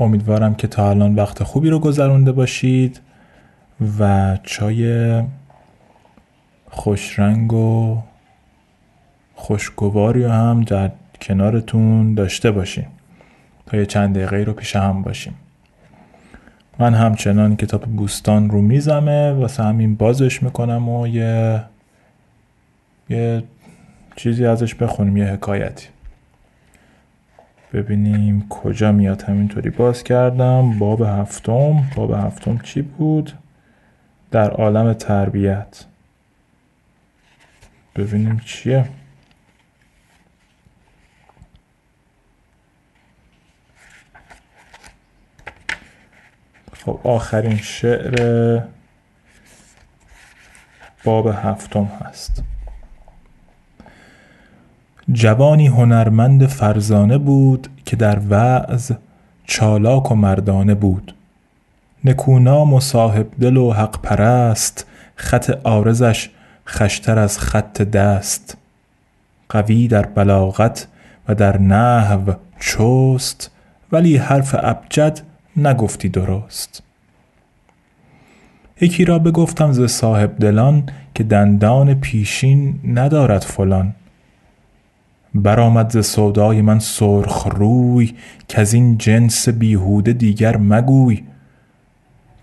امیدوارم که تا الان وقت خوبی رو گذرونده باشید و چای خوشرنگ و خوشگواری هم در کنارتون داشته باشیم تا یه چند دقیقه رو پیش هم باشیم. من همچنان کتاب بوستان رو میزمه واسه همین بازش می‌کنم و یه یه چیزی ازش بخونیم یه حکایتی. ببینیم کجا میاد. همینطوری باز کردم. باب هفتم. باب هفتم چی بود؟ در عالم تربیت. ببینیم چیه. خب آخرین شعر باب هفتم هست. جوانی هنرمند فرزانه بود. که در وعظ چالاک و مردانه بود. نکونام و صاحب دل و حق پرست خط آرزش خشتر از خط دست. قوی در بلاغت و در نحو چست ولی حرف ابجد نگفتی درست. یکی را بگفتم ز صاحب دلان که دندان پیشین ندارد فلان. برآمد ز سودای من سرخ روی از این جنس بیهوده دیگر مگوی.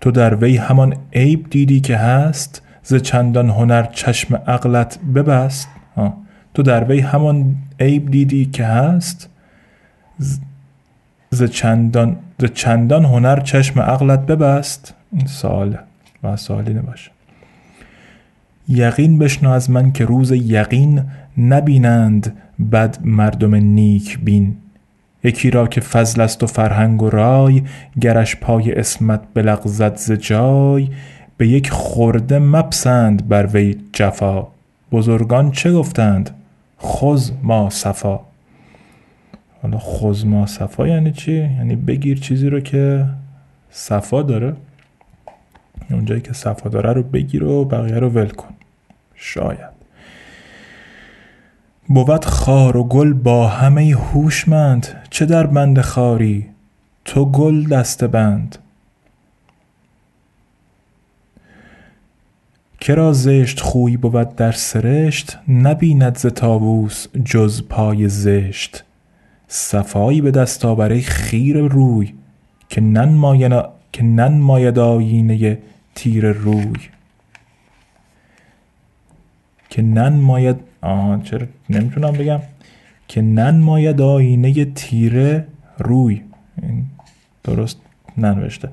تو در وی همان عیب دیدی که هست ز چندان هنر چشم عقلت ببست. تو در وی همان عیب دیدی که هست ز چندان, ز چندان هنر چشم عقلت ببست. این سواله و سوالی نباشه. یقین بشنو از من که روز یقین نبینند بد مردم نیک بین. یکی را که فضل است و فرهنگ و رای گرش پای اسمت بلغزد ز جای. به یک خورده مپسند بر وی جفا. بزرگان چه گفتند؟ خذ ما صفا. حالا خذ ما صفا یعنی چی؟ یعنی بگیر چیزی رو که صفا داره. اونجایی که صفا داره رو بگیر و بقیه رو ول کن. شاید. بود خار و گل با همه هوشمند چه در بند خاری؟ تو گل دسته بند. کرا زشت خوی بود در سرشت نبیند ز طاووس جز پای زشت. صفایی به دست آور خیر روی که ننماید آیینه تیر روی. که ننماید آها چرا نمی‌تونم بگم که ننماید آینه تیره روی. این درست ننوشته.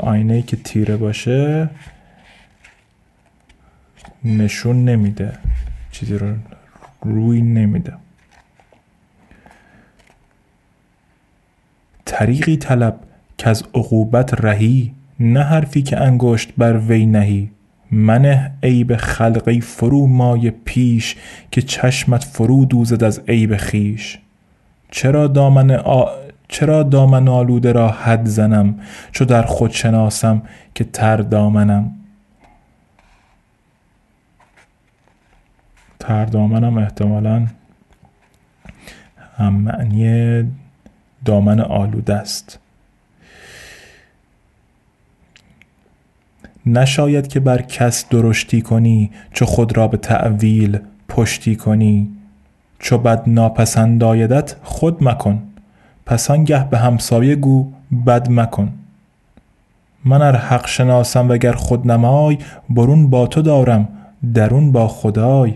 آینه ای که تیره باشه نشون نمیده. چیزی رو روی نمیده. طریقی طلب که از عقوبت رهی نه حرفی که انگشت بر وی نهی. منه عیب خلقی فرو مای پیش که چشمت فرو دوزد از عیب خیش چرا دامن, آ... چرا دامن آلوده را حد زنم چو در خود شناسم که تر دامنم؟ تر دامنم احتمالا هم معنی دامن آلوده است. نشاید که بر کس درشتی کنی چو خود را به تعویل پشتی کنی. چو بد ناپسند آیدت خود مکن. پس آنگه به همسایه گو بد مکن. من ار حق شناسم وگر خود نمای برون با تو دارم درون با خدای.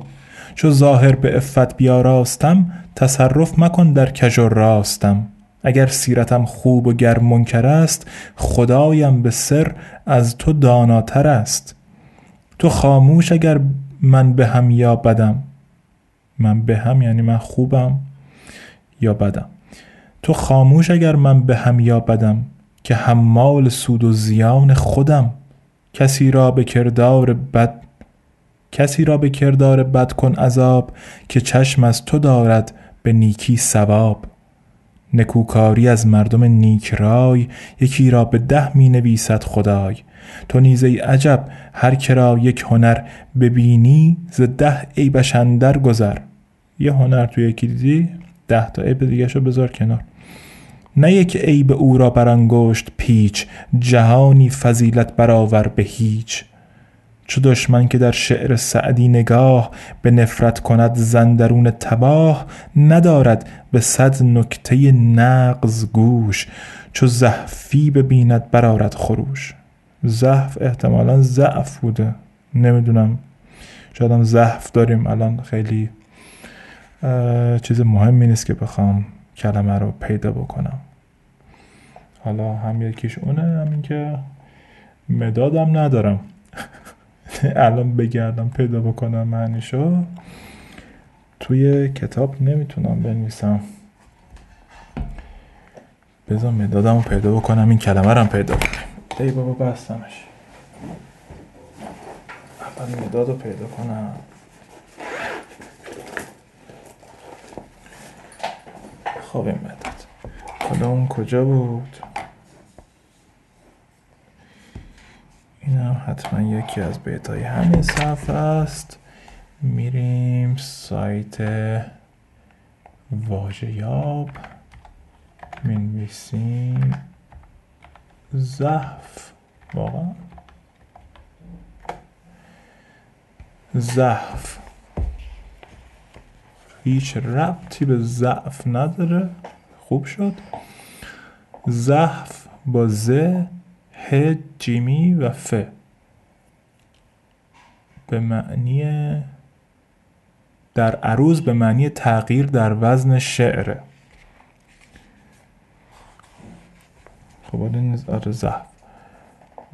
چو ظاهر به عفت بیاراستم تصرف مکن در کژ راستم. اگر سیرتم خوب و گر منکر است خدایم به سر از تو داناتر است. تو خاموش اگر من به هم یا بدم. من به هم یعنی من خوبم یا بدم. تو خاموش اگر من به هم یا بدم که حمال سود و زیان خودم. کسی را به کردار بد کسی را به کردار بد کن عذاب که چشم از تو دارد به نیکی ثواب. نکوکاری از مردم نیک رای یکی را به ده می نویسد خدای. تو نیز ای عجب هر کرا یک هنر ببینی ز ده عیبش اندر گذر. یه هنر توی یکی دیدی؟ ده تا عیب دیگه بذار کنار. نه یک عیب او را برانگشت پیچ جهانی فضیلت برآور به هیچ. چو دشمن که در شعر سعدی نگاه به نفرت کند زندرون تباه ندارد به صد نکته نقض گوش. چو زحفی ببیند برارد خروش. زحف احتمالا ضعف بوده. نمی‌دونم. شاید هم ضعف داریم الان. خیلی چیز مهمی نیست که بخوام کلمه رو پیدا بکنم. حالا هم یکیش اونه همین که مدادم ندارم. الان بگردم پیدا بکنم معنیشو. توی کتاب نمی‌تونم بنویسم. بذار مدادم رو پیدا بکنم این کلمه رو پیدا کنم. ای بابا بستمش. اول مداد رو پیدا کنم. خب این مداد. حالا اون کجا بود این هم حتما یکی از بیتای همین صفحه است. میریم سایت واژه یاب می‌نویسیم زحف واقعا. زحف هیچ ربطی به ضعف نداره. خوب شد. زحف با ز ه جیمی و ف. به معنی در عروض به معنی تغییر در وزن شعره. خب این آره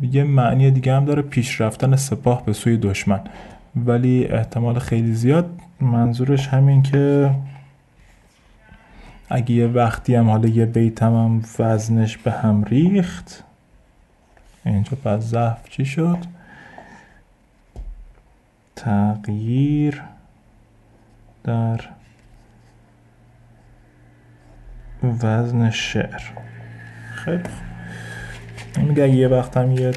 یه معنی دیگه هم داره پیش رفتن سپاه به سوی دشمن. ولی احتمال خیلی زیاد منظورش همین که اگه یه وقتی هم حالا یه بیتم هم وزنش به هم ریخت اینجا پس ضعف چی شد؟ تغییر در وزن شعر. خیلی خوب. میگه یه وقت هم یه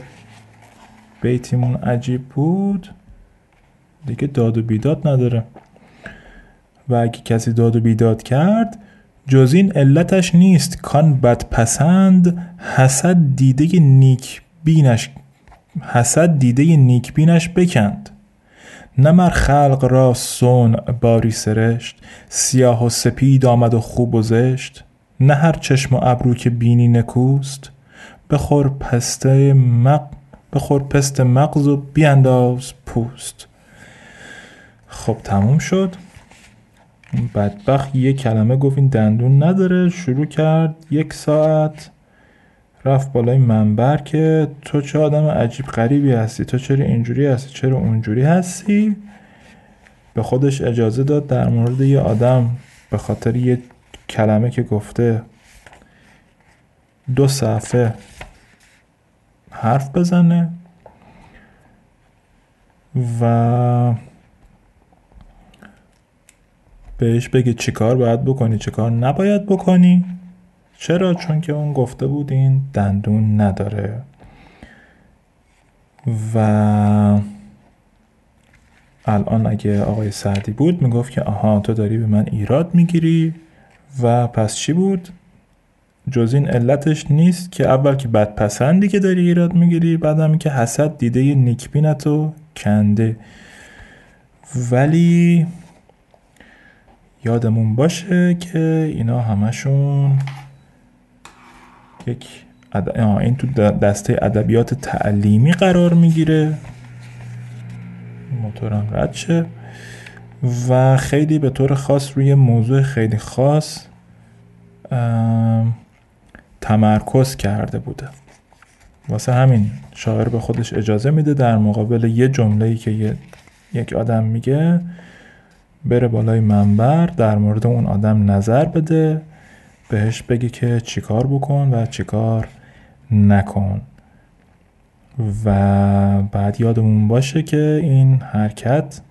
بیتیمون عجیب بود دیگه داد و بیداد نداره. و اگه کسی داد و بیداد کرد جز این علتش نیست. کان بدپسند حسد دیده نیک بینش حسد دیده نیک بینش بکند. نمر خلق را سون باری سرشت سیاه و سپید آمد و خوب و زشت نه هر چشم و ابرو که بینی نکوست. بخور پسته مق بخور پست مغز و بیانداز پوست. خب تموم شد. بدبخت یه کلمه گفت این دندون نداره. شروع کرد یک ساعت. رفت بالای منبر که تو چه آدم عجیب غریبی هستی؟ تو چرا اینجوری هستی؟ چرا اونجوری هستی؟ به خودش اجازه داد در مورد یه آدم به خاطر یه کلمه که گفته دو صفحه حرف بزنه و بهش بگه چیکار باید بکنی چیکار نباید بکنی. چرا؟ چون که اون گفته بود این دندون نداره. و الان اگه آقای سعدی بود می‌گفت که آها تو داری به من ایراد می‌گیری. و پس چی بود؟ جز این علتش نیست که اول که بدپسندی که داری ایراد می‌گیری بعدم که حسد دیده نیکبینتو کنده. ولی یادمون باشه که اینا همشون یک این تو دسته ادبیات تعلیمی قرار می‌گیره. موتورم رد شه. و خیلی به طور خاص روی موضوع خیلی خاص تمرکز کرده بوده. واسه همین شاعر به خودش اجازه میده در مقابل یه جمله که یک آدم میگه بره بالای منبر در مورد اون آدم نظر بده. بهش بگی که چیکار بکن و چیکار نکن. و بعد یادمون باشه که این حرکت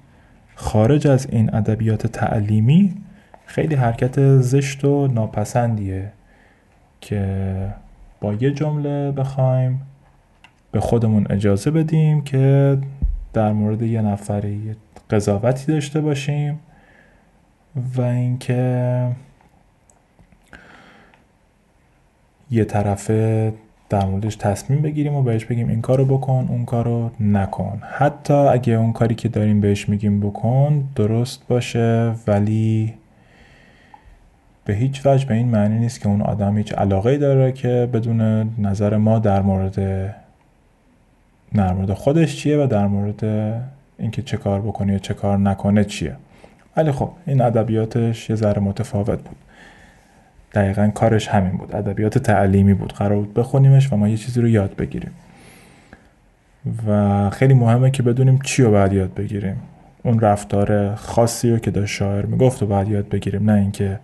خارج از این ادبیات تعلیمی خیلی حرکت زشت و ناپسندیه که با یه جمله بخوایم به خودمون اجازه بدیم که در مورد یه نفری قضاوتی داشته باشیم و اینکه یه طرفه در موردش تصمیم بگیریم و بهش بگیم این کارو بکن اون کارو نکن. حتی اگه اون کاری که داریم بهش میگیم بکن درست باشه ولی به هیچ وجه به این معنی نیست که اون آدم هیچ علاقه داره که بدون نظر ما در مورد در مورد خودش چیه و در مورد اینکه چه کار بکنه یا چه کار نکنه چیه. ولی خب این ادبیاتش یه ذره متفاوت بود. دقیقا کارش همین بود. ادبیات تعلیمی بود. قرار بود بخونیمش و ما یه چیزی رو یاد بگیریم. و خیلی مهمه که بدونیم چی رو باید یاد بگیریم. اون رفتار خاصی رو که داشت شاعر می‌گفت و باید یاد بگیریم. نه اینکه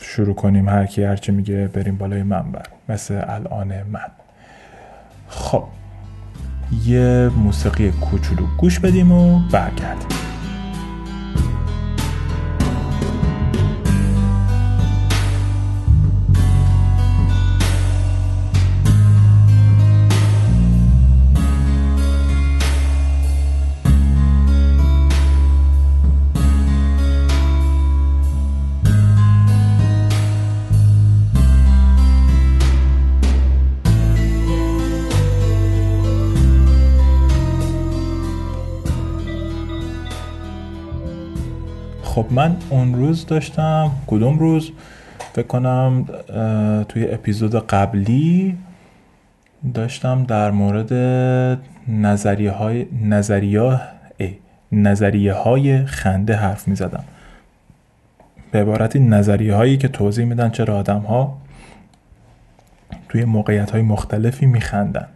شروع کنیم هر کی هرچی میگه بریم بالای منبر مثل الان من. خب یه موسیقی کوچولو گوش بدیم و برگردیم. خب من اون روز داشتم کدوم روز؟ فکر کنم توی اپیزود قبلی داشتم در مورد نظریه های نظریه نظریه های خنده حرف می زدم به عبارتی نظریه هایی که توضیح میدن چرا آدم ها توی موقعیت های مختلفی می خندن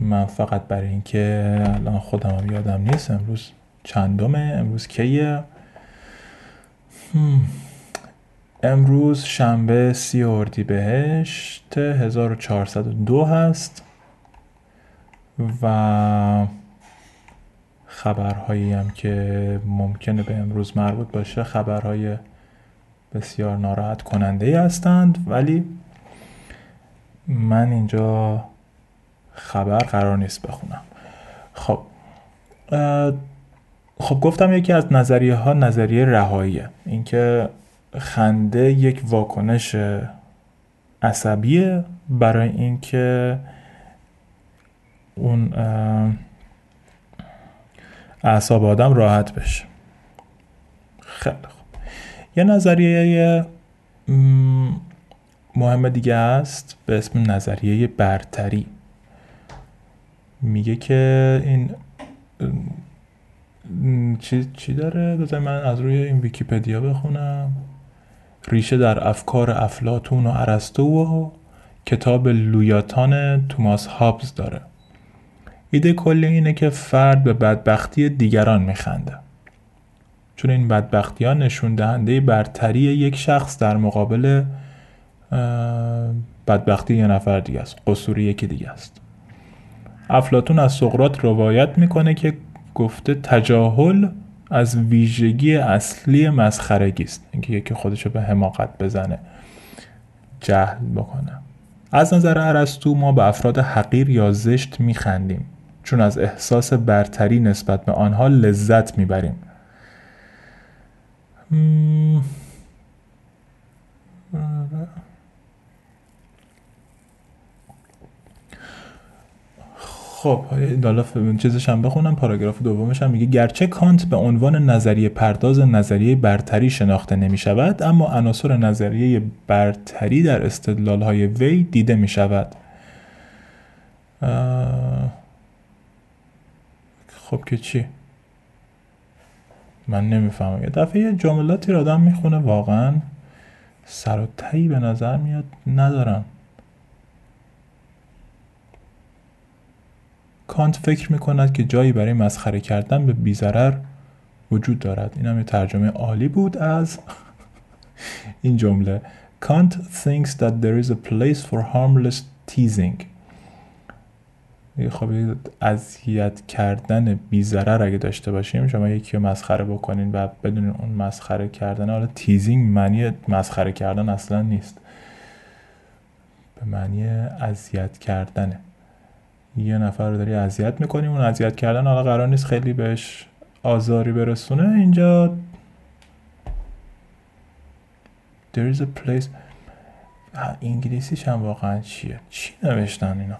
من فقط برای اینکه الان خودم هم یادم نیست امروز چندمه؟ امروز کیه؟ امروز شنبه سی اردی بهشت 1402 هست و خبرهایی هم که ممکنه به امروز مربوط باشه خبرهای بسیار ناراحت کننده هستند ولی من اینجا خبر قرار نیست بخونم. خب خب گفتم یکی از نظریه ها نظریه رهاییه. اینکه خنده یک واکنش عصبیه برای اینکه اون اعصاب آدم راحت بشه. خیلی خوب. یه نظریه مهم دیگه است به اسم نظریه برتری. میگه که این چی, چی داره؟ بذار من از روی این ویکیپدیا بخونم. ریشه در افکار افلاتون و ارسطو و کتاب لویاتان توماس هابز داره. ایده کلی اینه که فرد به بدبختی دیگران میخنده. چون این بدبختی ها نشون دهنده برتری یک شخص در مقابل بدبختی یه نفر دیگه است. قصوری یکی دیگه است. افلاتون از سقرات روایت می‌کنه که گفته تجاهل از ویژگی اصلی مسخرگی است. اینکه یکی خودشو به حماقت بزنه جهل بکنه. از نظر ارسطو ما به افراد حقیر یا زشت میخندیم چون از احساس برتری نسبت به آنها لذت می‌بریم. خب حالا چیزش هم بخونم پاراگراف دومش هم میگه گرچه کانت به عنوان نظریه پرداز نظریه برتری شناخته نمی شود اما عناصر نظریه برتری در استدلال های وی دیده می شود خب که چی؟ من نمی‌فهمم. یه دفعه یه جملاتی رو آدم می‌خونه واقعا سر و تایی به نظر میاد ندارم. کانت فکر می کند که جایی برای مسخره کردن به بیزرر وجود دارد. این هم یه ترجمه عالی بود از این جمله. کانت thinks that there is a place for harmless teasing. خب اذیت کردن بیزرر اگه داشته باشیم شما یکی رو مسخره بکنین و بدون اون مسخره کردن حالا تیزینگ معنی مسخره کردن اصلا نیست. به معنی اذیت کردنه. یه نفر رو داری اذیت می‌کنیم اون اذیت کردن حالا قرار نیست خیلی بهش آزاری برسونه. اینجا there is a place انگلیسیش هم واقعا چیه؟ چی نوشتن اینا؟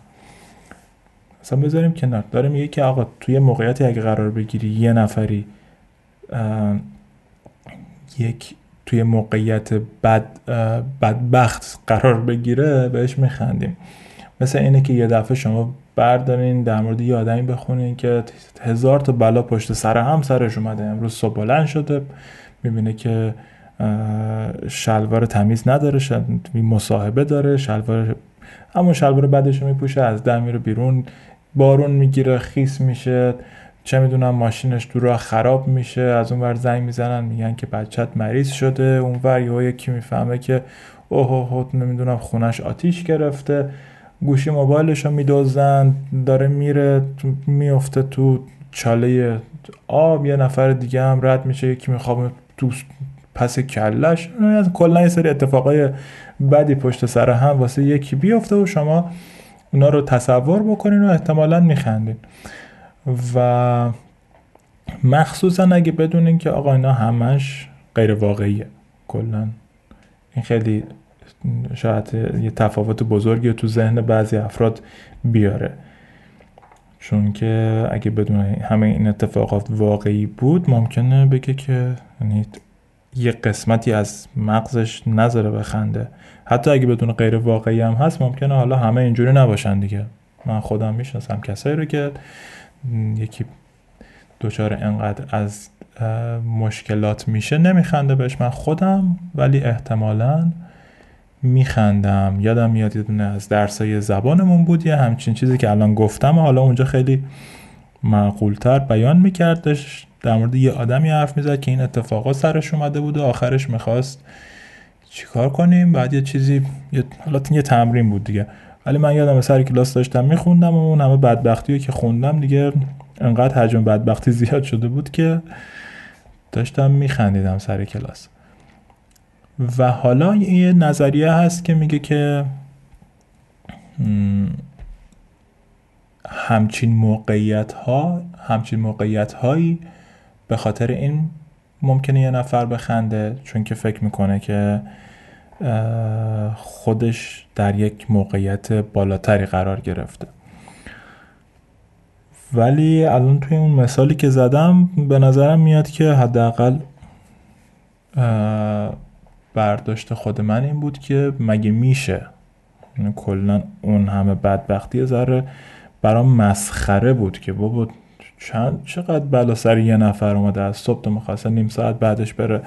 اصلا بذاریم کنار. داره میگه که آقا توی موقعیتی اگه قرار بگیری یه نفری یک توی موقعیت بد بدبخت قرار بگیره بهش میخندیم. مثل اینه که یه دفعه شما بردارین در مورد یه آدمی بخونین که هزار تا بلا پشت سر هم سرش اومده. امروز صبح بلند شده می‌بینه که شلوار تمیز نداره مصاحبه داره شلوار اما شلوار بعدش رو میپوشه از ده میره بیرون بارون می‌گیره خیس میشه چه می‌دونم ماشینش تو خراب میشه از اون ور زنگ می‌زنن میگن که بچت مریض شده. اون ور یکی می‌فهمه که اوه اوه نمی‌دونم خونش آتیش گرفته. گوشی موبایلش رو میدوزن داره میره میفته تو چاله آب یه نفر دیگه هم رد میشه یکی میخواب تو پس کلش. کلا یه سری اتفاقای بدی پشت سر هم واسه یکی بیفته و شما اونا رو تصور بکنین و احتمالا میخندین. و مخصوصا اگه بدونین که آقا اینا همش غیر واقعیه کلا این خیلی شاید یه تفاوت بزرگی تو ذهن بعضی افراد بیاره. چون که اگه بدون همه این اتفاقات واقعی بود ممکنه بگه که یعنی یه قسمتی از مغزش نذاره بخنده حتی اگه بدون غیر واقعی هم هست ممکنه حالا همه اینجوری نباشن دیگه. من خودم می‌شناسم کسایی رو که یکی دچار انقدر از مشکلات میشه نمیخنده بهش. من خودم ولی احتمالا میخندم. یادم میاد یه دونه از درسای زبانمون بود یه همچین چیزی که الان گفتم. حالا اونجا خیلی معقولتر بیان میکردش در مورد یه آدمی حرف می‌زد که این اتفاقات سرش اومده بود و آخرش می‌خواست چیکار کنیم. بعد یه چیزی یه حالا یه تمرین بود دیگه. ولی من یادم سر کلاس داشتم میخوندم و اون همه بدبختی که خوندم دیگه انقدر حجم بدبختی زیاد شده بود که داشتم میخندیدم سر کلاس. و حالا یه نظریه هست که میگه که همچین موقعیت ها همچین موقعیت هایی به خاطر این ممکنه یه نفر بخنده چون که فکر می‌کنه که خودش در یک موقعیت بالاتری قرار گرفته. ولی الان توی اون مثالی که زدم به نظرم میاد که حداقل برداشت خود من این بود که مگه میشه؟ یعنی کلا اون همه بدبختی ذره برام مسخره بود که بابا چند چقدر بلا سر یه نفر اومده از صبح مخواست نیم ساعت بعدش بره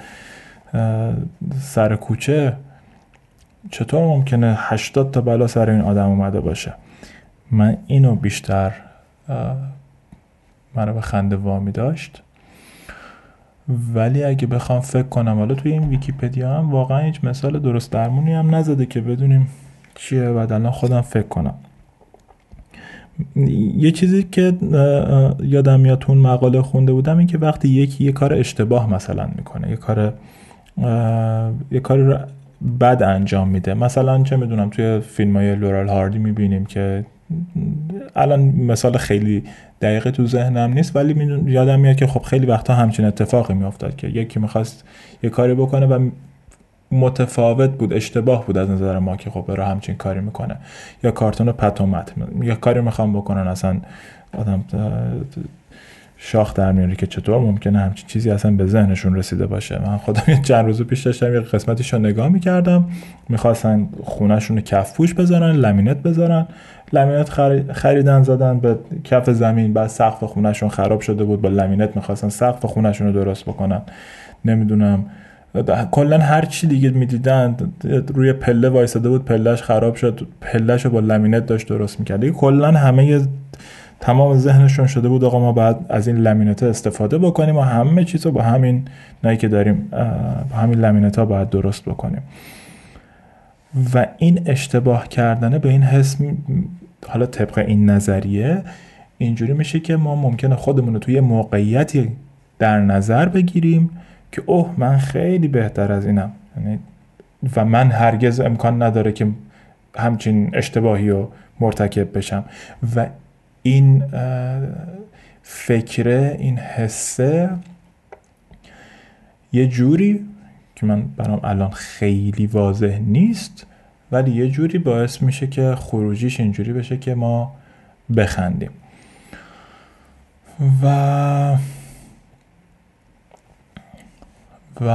سر کوچه. چطور ممکنه هشتاد تا بلا سر این آدم اومده باشه؟ من اینو بیشتر منو به خنده وامی داشت. ولی اگه بخوام فکر کنم حالا توی این ویکیپدیا هم واقعا هیچ مثال درست درمونی هم نزده که بدونیم چیه بعد الان خودم فکر کنم. یه چیزی که یادم میاد اون مقاله خونده بودم این که وقتی یکی یه کار اشتباه مثلا می‌کنه یه کار یه کار رو بد انجام میده. مثلا چه می‌دونم توی فیلم های لورال هاردی می‌بینیم که الان مثال خیلی دقیقه تو ذهنم نیست ولی یادم میاد که خب خیلی وقتا همچین اتفاقی میافتاد که یکی می‌خواست یه کاری بکنه و متفاوت بود اشتباه بود از نظر ما که خب برای همچین کاری می‌کنه. یا کارتون پتومت یا کاری می‌خوام بکنن اصلا آدم شاخ در میاری که چطور ممکنه همچین چیزی اصلا به ذهنشون رسیده باشه. من خودم یه چند روز پیش داشتم یه قسمتیش رو نگاه می‌کردم می‌خواستن خونهشون کف پوش بذارن لمینت بذارن. لمینت خریدن زدن به کف زمین بعد سقف خونهشون خراب شده بود. با لمینت می‌خواستن سقف خونهشون رو درست بکنن. نمی‌دونم. کلا هر چی دیگه می‌دیدن روی پله وایساده بود پلهش خراب شد پلهش رو با لمینت داشت درست می‌کرد. دیگه کلا همه تمام ذهنشون شده بود آقا ما بعد از این لمینت استفاده بکنیم و همه چیز رو با همین نایی که داریم با همین لمینت ها باید درست بکنیم. و این اشتباه کردنه به این حس حالا طبق این نظریه اینجوری میشه که ما ممکنه خودمون رو توی موقعیتی در نظر بگیریم که اوه من خیلی بهتر از اینم. یعنی و من هرگز امکان نداره که همچین اشتباهی رو مرتکب بشم. و این فکره این حسه یه جوری که من برام الان خیلی واضح نیست ولی یه جوری باعث میشه که خروجیش اینجوری بشه که ما بخندیم. و و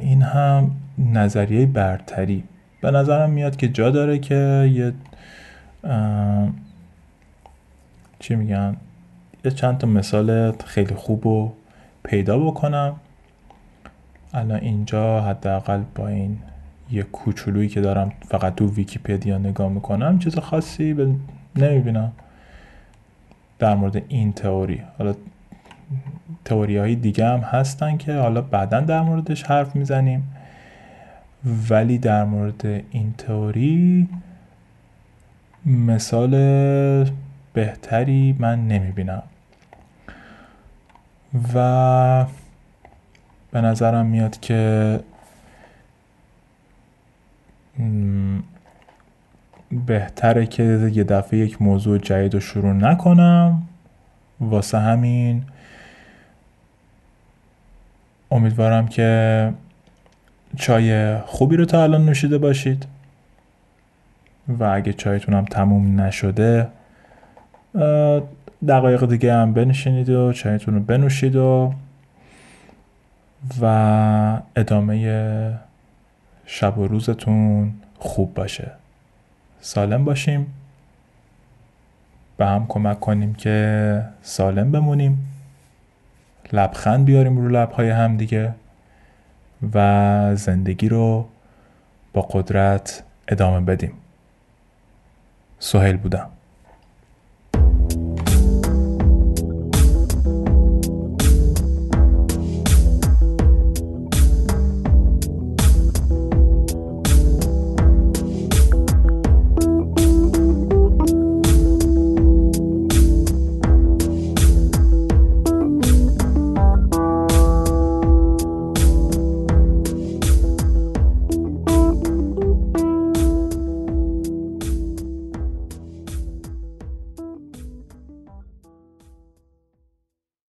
این هم نظریه برتری. به نظرم میاد که جا داره که یه چی میگن؟ یه چند تا مثال خیلی خوب رو پیدا بکنم. الان اینجا حداقل با این یه کوچولویی که دارم فقط تو ویکیپدیا نگاه می‌کنم چیز خاصی به نمی‌بینم در مورد این تئوری. حالا تئوری های دیگه هم هستن که حالا بعدا در موردش حرف می‌زنیم. ولی در مورد این تئوری مثال بهتری من نمی‌بینم. و به نظرم میاد که بهتره که یه دفعه یک موضوع جدید رو شروع نکنم. واسه همین امیدوارم که چای خوبی رو تا الان نوشیده باشید و اگه چایتون هم تموم نشده دقایق دیگه هم بنشینید و چایتون رو بنوشید و و ادامه شب و روزتون خوب باشه. سالم باشیم. به هم کمک کنیم که سالم بمونیم. لبخند بیاریم رو لبهای هم دیگه و زندگی رو با قدرت ادامه بدیم. سهیل بودم.